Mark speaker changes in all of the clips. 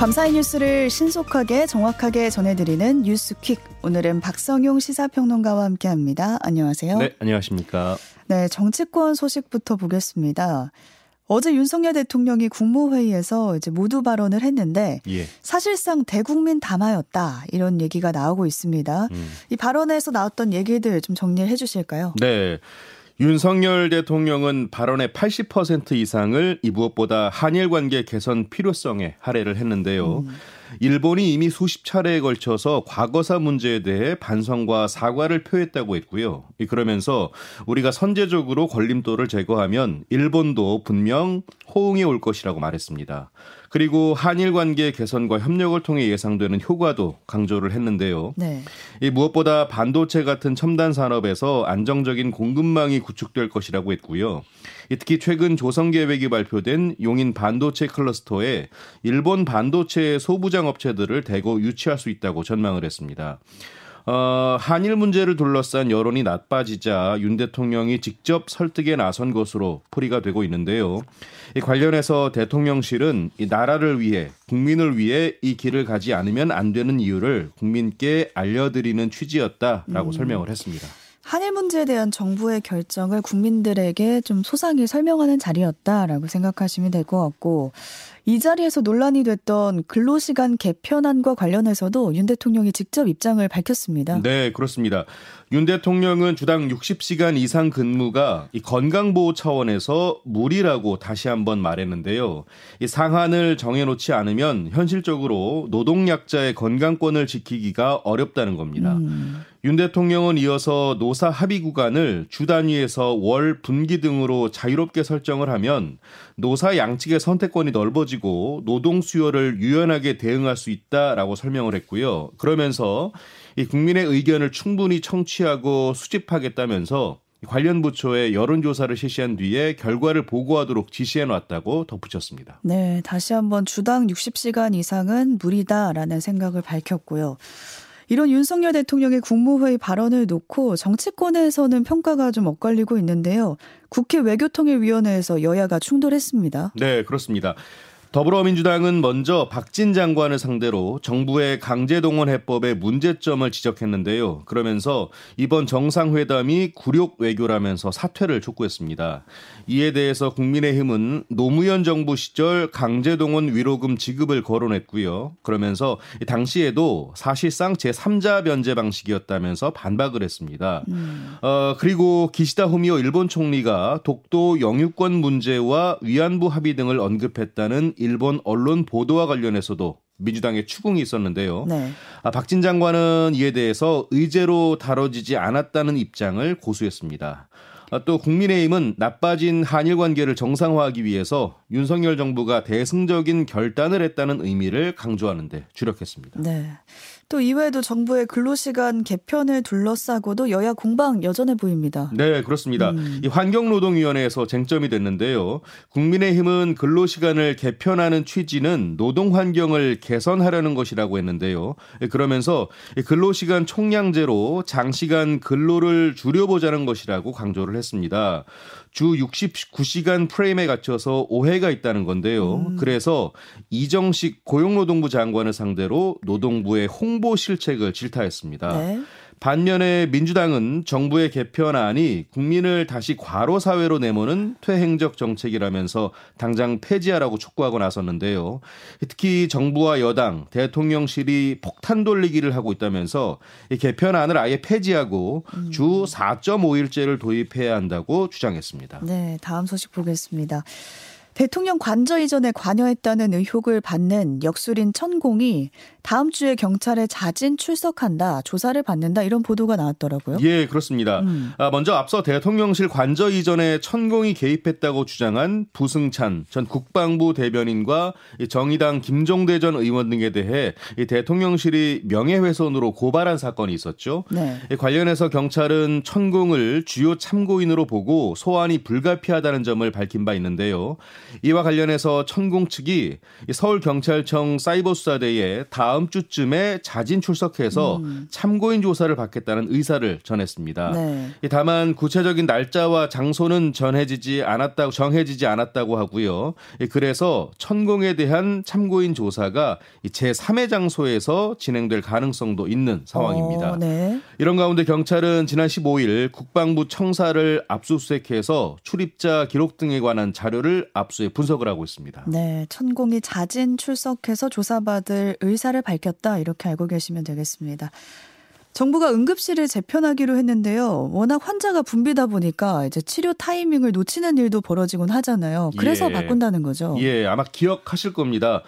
Speaker 1: 밤사이 뉴스를 신속하게 정확하게 전해드리는 뉴스퀵. 오늘은 박성용 시사평론가와 함께합니다. 안녕하세요.
Speaker 2: 네, 안녕하십니까.
Speaker 1: 네, 정치권 소식부터 보겠습니다. 어제 윤석열 대통령이 국무회의에서 이제 모두 발언을 했는데 예. 사실상 대국민 담화였다 이런 얘기가 나오고 있습니다. 음. 이 발언에서 나왔던 얘기들 좀 정리를 해주실까요?
Speaker 2: 네. 윤석열 대통령은 발언의 80% 이상을 이 무엇보다 한일 관계 개선 필요성에 할애를 했는데요. 음. 일본이 이미 수십 차례에 걸쳐서 과거사 문제에 대해 반성과 사과를 표했다고 했고요. 그러면서 우리가 선제적으로 걸림돌을 제거하면 일본도 분명 호응이 올 것이라고 말했습니다. 그리고 한일 관계 개선과 협력을 통해 예상되는 효과도 강조를 했는데요. 네. 무엇보다 반도체 같은 첨단 산업에서 안정적인 공급망이 구축될 것이라고 했고요. 특히 최근 조성 계획이 발표된 용인 반도체 클러스터에 일본 반도체 소부장 시장 업체들을 대거 유치할 수 있다고 전망을 했습니다. 어, 한일 문제를 둘러싼 여론이 나빠지자 윤 대통령이 직접 설득에 나선 것으로 풀이가 되고 있는데요. 이 관련해서 대통령실은 이 나라를 위해 국민을 위해 이 길을 가지 않으면 안 되는 이유를 국민께 알려드리는 취지였다라고 음. 설명을 했습니다.
Speaker 1: 한일 문제에 대한 정부의 결정을 국민들에게 좀 소상히 설명하는 자리였다라고 생각하시면 될 것 같고 이 자리에서 논란이 됐던 근로시간 개편안과 관련해서도 윤 대통령이 직접 입장을 밝혔습니다.
Speaker 2: 네, 그렇습니다. 윤 대통령은 주당 60시간 이상 근무가 이 건강보호 차원에서 무리라고 다시 한번 말했는데요. 이 상한을 정해놓지 않으면 현실적으로 노동약자의 건강권을 지키기가 어렵다는 겁니다. 음. 윤 대통령은 이어서 노사 합의 구간을 주 단위에서 월 분기 등으로 자유롭게 설정을 하면 노사 양측의 선택권이 넓어지고 노동 수요를 유연하게 대응할 수 있다라고 설명을 했고요. 그러면서 이 국민의 의견을 충분히 청취하고 수집하겠다면서 관련 부처에 여론조사를 실시한 뒤에 결과를 보고하도록 지시해 놨다고 덧붙였습니다.
Speaker 1: 네, 다시 한번 주당 60시간 이상은 무리다라는 생각을 밝혔고요. 이런 윤석열 대통령의 국무회의 발언을 놓고 정치권에서는 평가가 좀 엇갈리고 있는데요. 국회 외교통일위원회에서 여야가 충돌했습니다.
Speaker 2: 네, 그렇습니다. 더불어민주당은 먼저 박진 장관을 상대로 정부의 강제동원 해법의 문제점을 지적했는데요. 그러면서 이번 정상회담이 굴욕 외교라면서 사퇴를 촉구했습니다. 이에 대해서 국민의힘은 노무현 정부 시절 강제동원 위로금 지급을 거론했고요. 그러면서 당시에도 사실상 제3자 변제 방식이었다면서 반박을 했습니다. 음. 어, 그리고 기시다 후미오 일본 총리가 독도 영유권 문제와 위안부 합의 등을 언급했다는 일본 언론 보도와 관련해서도 민주당의 추궁이 있었는데요. 네. 아, 박진 장관은 이에 대해서 의제로 다뤄지지 않았다는 입장을 고수했습니다. 아, 또 국민의힘은 나빠진 한일 관계를 정상화하기 위해서 윤석열 정부가 대승적인 결단을 했다는 의미를 강조하는데 주력했습니다.
Speaker 1: 네. 또 이외에도 정부의 근로시간 개편을 둘러싸고도 여야 공방 여전해 보입니다.
Speaker 2: 네, 그렇습니다. 음. 이 환경노동위원회에서 쟁점이 됐는데요. 국민의힘은 근로시간을 개편하는 취지는 노동 환경을 개선하려는 것이라고 했는데요. 예, 그러면서 근로시간 총량제로 장시간 근로를 줄여보자는 것이라고 강조를 했습니다. 주 69시간 프레임에 갇혀서 오해가 있다는 건데요. 음. 그래서 이정식 고용노동부 장관을 상대로 노동부의 홍보 행보 실책을 질타했습니다. 네. 반면에 민주당은 정부의 개편안이 국민을 다시 과로 사회로 내모는 퇴행적 정책이라면서 당장 폐지하라고 촉구하고 나섰는데요. 특히 정부와 여당, 대통령실이 폭탄 돌리기를 하고 있다면서 이 개편안을 아예 폐지하고 음. 주 4.5일제를 도입해야 한다고 주장했습니다.
Speaker 1: 네, 다음 소식 보겠습니다. 대통령 관저 이전에 관여했다는 의혹을 받는 역술인 천공이 다음 주에 경찰에 자진 출석한다, 조사를 받는다 이런 보도가 나왔더라고요.
Speaker 2: 예, 그렇습니다. 음. 아, 먼저 앞서 대통령실 관저 이전에 천공이 개입했다고 주장한 부승찬 전 국방부 대변인과 정의당 김종대 전 의원 등에 대해 대통령실이 명예훼손으로 고발한 사건이 있었죠. 네. 관련해서 경찰은 천공을 주요 참고인으로 보고 소환이 불가피하다는 점을 밝힌 바 있는데요. 이와 관련해서 천공 측이 서울경찰청 사이버수사대에 다 다음 주쯤에 자진 출석해서 음. 참고인 조사를 받겠다는 의사를 전했습니다. 네. 예, 다만 구체적인 날짜와 장소는 전해지지 않았다고 정해지지 않았다고 하고요. 예, 그래서 천공에 대한 참고인 조사가 제3의 장소에서 진행될 가능성도 있는 상황입니다. 어, 네. 이런 가운데 경찰은 지난 15일 국방부 청사를 압수수색해서 출입자 기록 등에 관한 자료를 압수해 분석을 하고 있습니다.
Speaker 1: 네, 천공이 자진 출석해서 조사받을 의사를 사실을 밝혔다 이렇게 알고 계시면 되겠습니다. 정부가 응급실을 재편하기로 했는데요. 워낙 환자가 붐비다 보니까 이제 치료 타이밍을 놓치는 일도 벌어지곤 하잖아요. 그래서 예. 바꾼다는 거죠.
Speaker 2: 예, 아마 기억하실 겁니다.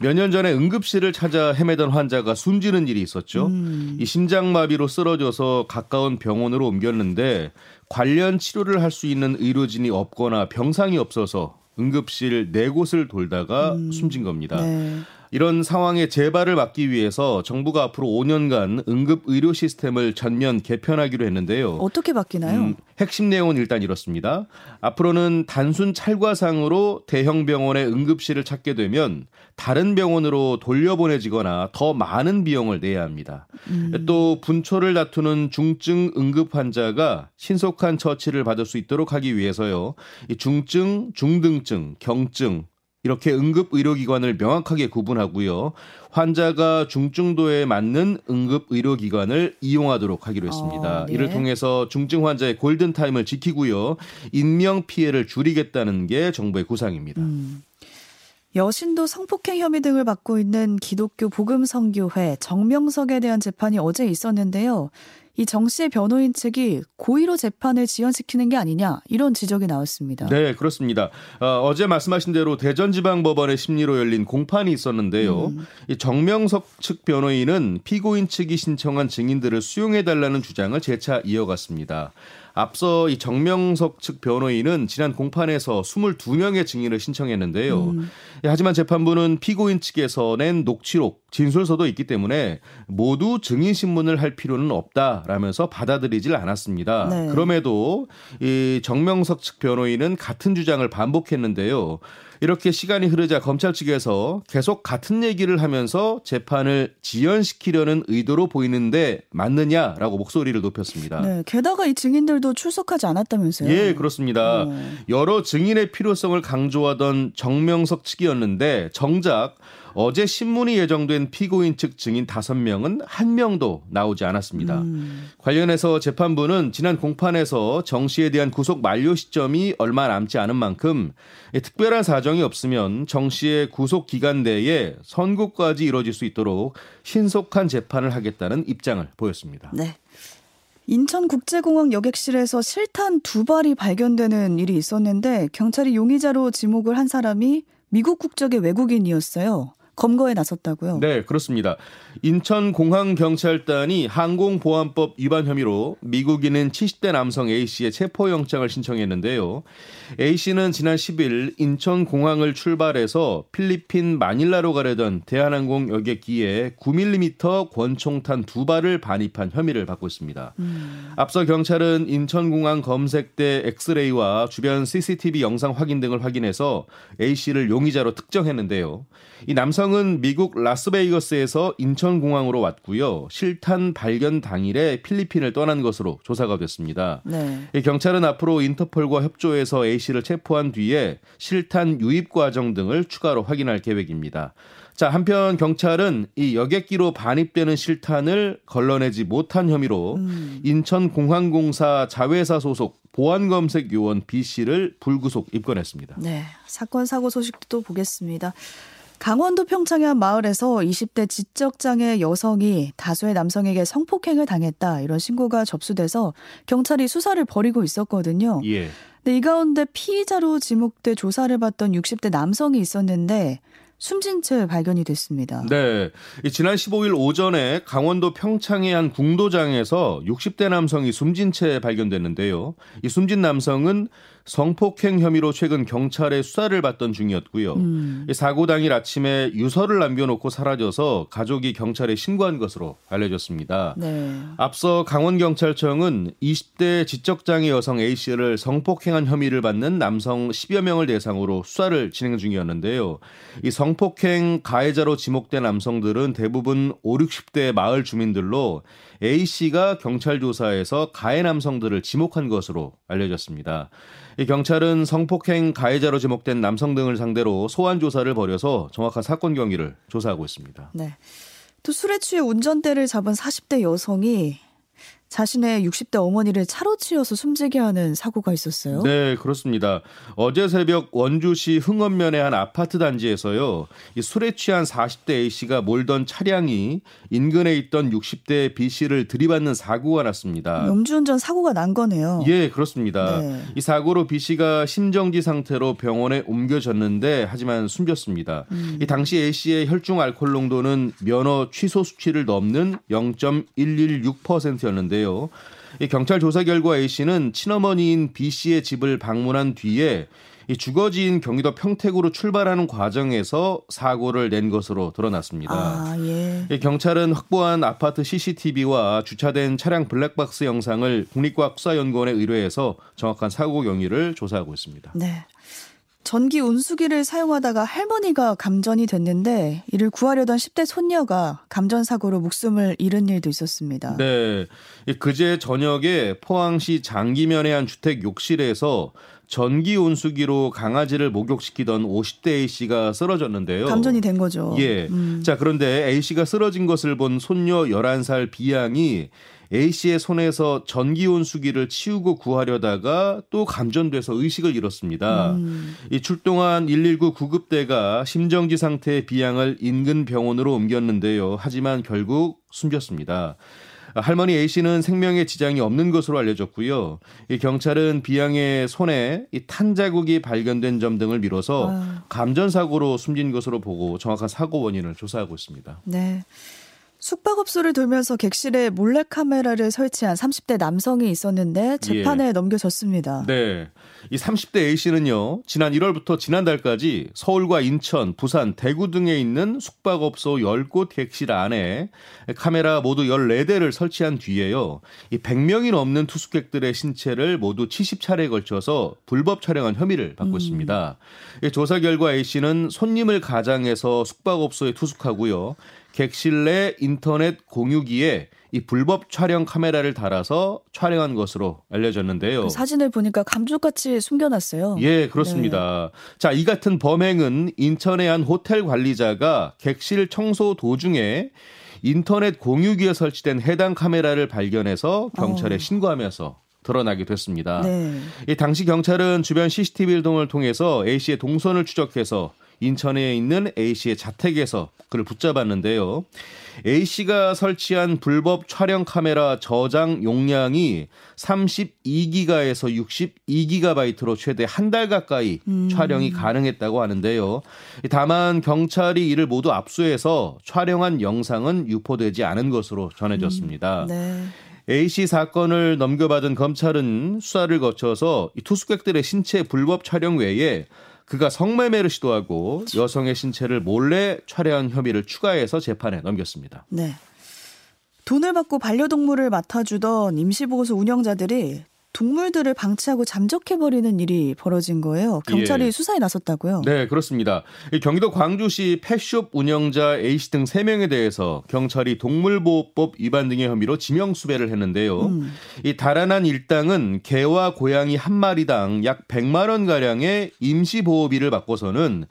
Speaker 2: 몇 년 전에 응급실을 찾아 헤매던 환자가 숨지는 일이 있었죠. 음. 이 심장마비로 쓰러져서 가까운 병원으로 옮겼는데 관련 치료를 할 수 있는 의료진이 없거나 병상이 없어서 응급실 네 곳을 돌다가 음. 숨진 겁니다. 네. 이런 상황의 재발을 막기 위해서 정부가 앞으로 5년간 응급 의료 시스템을 전면 개편하기로 했는데요.
Speaker 1: 어떻게 바뀌나요? 음,
Speaker 2: 핵심 내용은 일단 이렇습니다. 앞으로는 단순 찰과상으로 대형 병원의 응급실을 찾게 되면 다른 병원으로 돌려보내지거나 더 많은 비용을 내야 합니다. 음. 또 분초를 다투는 중증 응급 환자가 신속한 처치를 받을 수 있도록 하기 위해서요. 중증, 중등증, 경증 이렇게 응급 의료기관을 명확하게 구분하고요. 환자가 중증도에 맞는 응급 의료기관을 이용하도록 하기로 했습니다. 어, 네. 이를 통해서 중증 환자의 골든타임을 지키고요. 인명 피해를 줄이겠다는 게 정부의 구상입니다. 음.
Speaker 1: 여신도 성폭행 혐의 등을 받고 있는 기독교 복음성교회 정명석에 대한 재판이 어제 있었는데요. 이정 씨의 변호인 측이 고의로 재판을 지연시키는 게 아니냐 이런 지적이 나왔습니다.
Speaker 2: 네, 그렇습니다. 어, 제 말씀하신 대로 대전지방법원의 심리로 열린 공판이 있었는데요. 음. 정명석 측 변호인은 피고인 측이 신청한 증인들을 수용해 달라는 주장을 재차 이어갔습니다. 앞서 이 정명석 측 변호인은 지난 공판에서 22명의 증인을 신청했는데요. 음. 예, 하지만 재판부는 피고인 측에서 낸 녹취록, 진술서도 있기 때문에 모두 증인 신문을 할 필요는 없다라면서 받아들이질 않았습니다. 네. 그럼에도 이 정명석 측 변호인은 같은 주장을 반복했는데요. 이렇게 시간이 흐르자 검찰 측에서 계속 같은 얘기를 하면서 재판을 지연시키려는 의도로 보이는데 맞느냐라고 목소리를 높였습니다. 네,
Speaker 1: 게다가 이 증인들도 출석하지 않았다면서요?
Speaker 2: 예, 그렇습니다. 네. 여러 증인의 필요성을 강조하던 정명석 측이었는데 정작 어제 신문이 예정된 피고인 측 증인 5명은 1명도 나오지 않았습니다. 음. 관련해서 재판부는 지난 공판에서 정 씨에 대한 구속 만료 시점이 얼마 남지 않은 만큼 특별한 사정이 없으면 정 씨의 구속 기간 내에 선고까지 이뤄질 수 있도록 신속한 재판을 하겠다는 입장을 보였습니다.
Speaker 1: 네. 인천국제공항 여객실에서 실탄 두 발이 발견되는 일이 있었는데 경찰이 용의자로 지목을 한 사람이 미국 국적의 외국인이었어요. 검거에 나섰다고요?
Speaker 2: 네, 그렇습니다. 인천공항경찰단이 항공보안법 위반 혐의로 미국인은 70대 남성 A씨의 체포영장을 신청했는데요. A씨는 지난 10일 인천공항을 출발해서 필리핀 마닐라로 가려던 대한항공 여객 기에 9mm 권총탄 두 발을 반입한 혐의를 받고 있습니다. 음. 앞서 경찰은 인천공항 검색대 엑스레이와 주변 CCTV 영상 확인 등을 확인해서 A씨를 용의자로 특정했는데요. 이 남성 함정은 미국 라스베이거스에서 인천공항으로 왔고요. 실탄 발견 당일에 필리핀을 떠난 것으로 조사가 됐습니다. 네. 경찰은 앞으로 인터폴과 협조해서 A 씨를 체포한 뒤에 실탄 유입 과정 등을 추가로 확인할 계획입니다. 자, 한편 경찰은 이 여객기로 반입되는 실탄을 걸러내지 못한 혐의로 음. 인천공항공사 자회사 소속 보안검색 요원 B 씨를 불구속 입건했습니다.
Speaker 1: 네, 사건 사고 소식도 보겠습니다. 강원도 평창의 한 마을에서 20대 지적장애 여성이 다수의 남성에게 성폭행을 당했다 이런 신고가 접수돼서 경찰이 수사를 벌이고 있었거든요. 예. 근데 이 가운데 피의자로 지목돼 조사를 받던 60대 남성이 있었는데 숨진 채 발견이 됐습니다.
Speaker 2: 네. 지난 15일 오전에 강원도 평창의 한 궁도장에서 60대 남성이 숨진 채 발견됐는데요. 이 숨진 남성은 성폭행 혐의로 최근 경찰의 수사를 받던 중이었고요. 음. 사고 당일 아침에 유서를 남겨놓고 사라져서 가족이 경찰에 신고한 것으로 알려졌습니다. 네. 앞서 강원경찰청은 20대 지적장애 여성 A씨를 성폭행한 혐의를 받는 남성 10여 명을 대상으로 수사를 진행 중이었는데요. 이 성폭행 가해자로 지목된 남성들은 대부분 5, 60대 마을 주민들로 A씨가 경찰 조사에서 가해 남성들을 지목한 것으로 알려졌습니다. 이 경찰은 성폭행 가해자로 지목된 남성 등을 상대로 소환 조사를 벌여서 정확한 사건 경위를 조사하고 있습니다.
Speaker 1: 네. 또 술에 취해 운전대를 잡은 40대 여성이 자신의 60대 어머니를 차로 치여서 숨지게 하는 사고가 있었어요.
Speaker 2: 네, 그렇습니다. 어제 새벽 원주시 흥원면의 한 아파트 단지에서요. 이 술에 취한 40대 A 씨가 몰던 차량이 인근에 있던 60대 B 씨를 들이받는 사고가 났습니다.
Speaker 1: 음주운전 사고가 난 거네요.
Speaker 2: 예, 그렇습니다. 네. 이 사고로 B 씨가 심정지 상태로 병원에 옮겨졌는데 하지만 숨졌습니다. 음. 이 당시 A 씨의 혈중 알코올 농도는 면허 취소 수치를 넘는 0.116%였는데 있는데요. 이 경찰 조사 결과 A 씨는 친어머니인 B 씨의 집을 방문한 뒤에 이 주거지인 경기도 평택으로 출발하는 과정에서 사고를 낸 것으로 드러났습니다. 아, 예. 경찰은 확보한 아파트 CCTV와 주차된 차량 블랙박스 영상을 국립과학수사연구원에 의뢰해서 정확한 사고 경위를 조사하고 있습니다.
Speaker 1: 네. 전기 온수기를 사용하다가 할머니가 감전이 됐는데 이를 구하려던 10대 손녀가 감전 사고로 목숨을 잃은 일도 있었습니다.
Speaker 2: 네. 그제 저녁에 포항시 장기면의 한 주택 욕실에서 전기 온수기로 강아지를 목욕시키던 50대 A 씨가 쓰러졌는데요.
Speaker 1: 감전이 된 거죠.
Speaker 2: 예. 음. 자, 그런데 A 씨가 쓰러진 것을 본 손녀 11살 B 양이 A 씨의 손에서 전기 온수기를 치우고 구하려다가 또 감전돼서 의식을 잃었습니다. 음. 이 출동한 119 구급대가 심정지 상태의 B 양을 인근 병원으로 옮겼는데요. 하지만 결국 숨졌습니다. 할머니 A 씨는 생명에 지장이 없는 것으로 알려졌고요. 이 경찰은 비양의 손에 이 탄자국이 발견된 점 등을 미뤄서 아. 감전 사고로 숨진 것으로 보고 정확한 사고 원인을 조사하고 있습니다.
Speaker 1: 네. 숙박업소를 돌면서 객실에 몰래카메라를 설치한 30대 남성이 있었는데 재판에 예. 넘겨졌습니다.
Speaker 2: 네. 이 30대 A씨는요, 지난 1월부터 지난달까지 서울과 인천, 부산, 대구 등에 있는 숙박업소 10곳 객실 안에 카메라 모두 14대를 설치한 뒤에요, 이 100명이 넘는 투숙객들의 신체를 모두 70차례에 걸쳐서 불법 촬영한 혐의를 받고 음. 있습니다. 조사 결과 A씨는 손님을 가장해서 숙박업소에 투숙하고요, 객실 내 인터넷 공유기에 이 불법 촬영 카메라를 달아서 촬영한 것으로 알려졌는데요.
Speaker 1: 그 사진을 보니까 감쪽같이 숨겨놨어요.
Speaker 2: 예, 그렇습니다. 네. 자, 이 같은 범행은 인천의 한 호텔 관리자가 객실 청소 도중에 인터넷 공유기에 설치된 해당 카메라를 발견해서 경찰에 어. 신고하면서 드러나게 됐습니다. 네. 이 당시 경찰은 주변 CCTV 일동을 통해서 A 씨의 동선을 추적해서 인천에 있는 A씨의 자택에서 그를 붙잡았는데요. A씨가 설치한 불법 촬영 카메라 저장 용량이 32기가에서 62기가바이트로 최대 한 달 가까이 음. 촬영이 가능했다고 하는데요. 다만 경찰이 이를 모두 압수해서 촬영한 영상은 유포되지 않은 것으로 전해졌습니다. 음. 네. A씨 사건을 넘겨받은 검찰은 수사를 거쳐서 투숙객들의 신체 불법 촬영 외에 그가 성매매를 시도하고 여성의 신체를 몰래 촬영한 혐의를 추가해서 재판에 넘겼습니다.
Speaker 1: 네. 돈을 받고 반려동물을 맡아주던 임시보호소 운영자들이 동물들을 방치하고 잠적해버리는 일이 벌어진 거예요. 경찰이 예. 수사에 나섰다고요?
Speaker 2: 네, 그렇습니다. 경기도 광주시 펫숍 운영자 A씨 등 3명에 대해서 경찰이 동물보호법 위반 등의 혐의로 지명수배를 했는데요. 음. 이 달아난 일당은 개와 고양이 한 마리당 약 100만 원가량의 임시보호비를 받고서는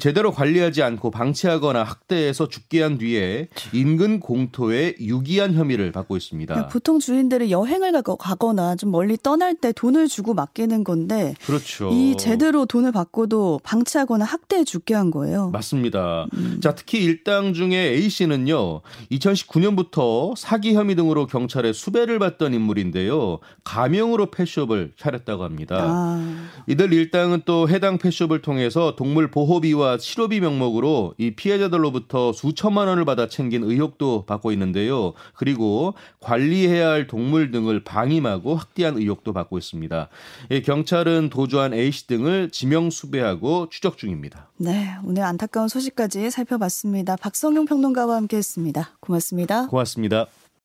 Speaker 2: 제대로 관리하지 않고 방치하거나 학대해서 죽게 한 뒤에 인근 공토에 유기한 혐의를 받고 있습니다. 그러니까
Speaker 1: 보통 주인들은 여행을 가거나 좀 멀리 떠 떠날 때 돈을 주고 맡기는 건데 그렇죠. 이 제대로 돈을 받고도 방치하거나 학대해 죽게 한 거예요.
Speaker 2: 맞습니다. 음. 자, 특히 일당 중에 A 씨는요. 2019년부터 사기 혐의 등으로 경찰에 수배를 받던 인물인데요. 가명으로 펫숍을 차렸다고 합니다. 아. 이들 일당은 또 해당 펫숍을 통해서 동물 보호비와 치료비 명목으로 이 피해자들로부터 수천만 원을 받아 챙긴 의혹도 받고 있는데요. 그리고 관리해야 할 동물 등을 방임하고 학대한 의혹 의혹도 받고 있습니다. 예, 경찰은 도주한 A씨 등을 지명 수배하고 추적 중입니다.
Speaker 1: 네, 오늘 안타까운 소식까지 살펴봤습니다. 박성용 평론가와 함께했습니다. 고맙습니다.
Speaker 2: 고맙습니다.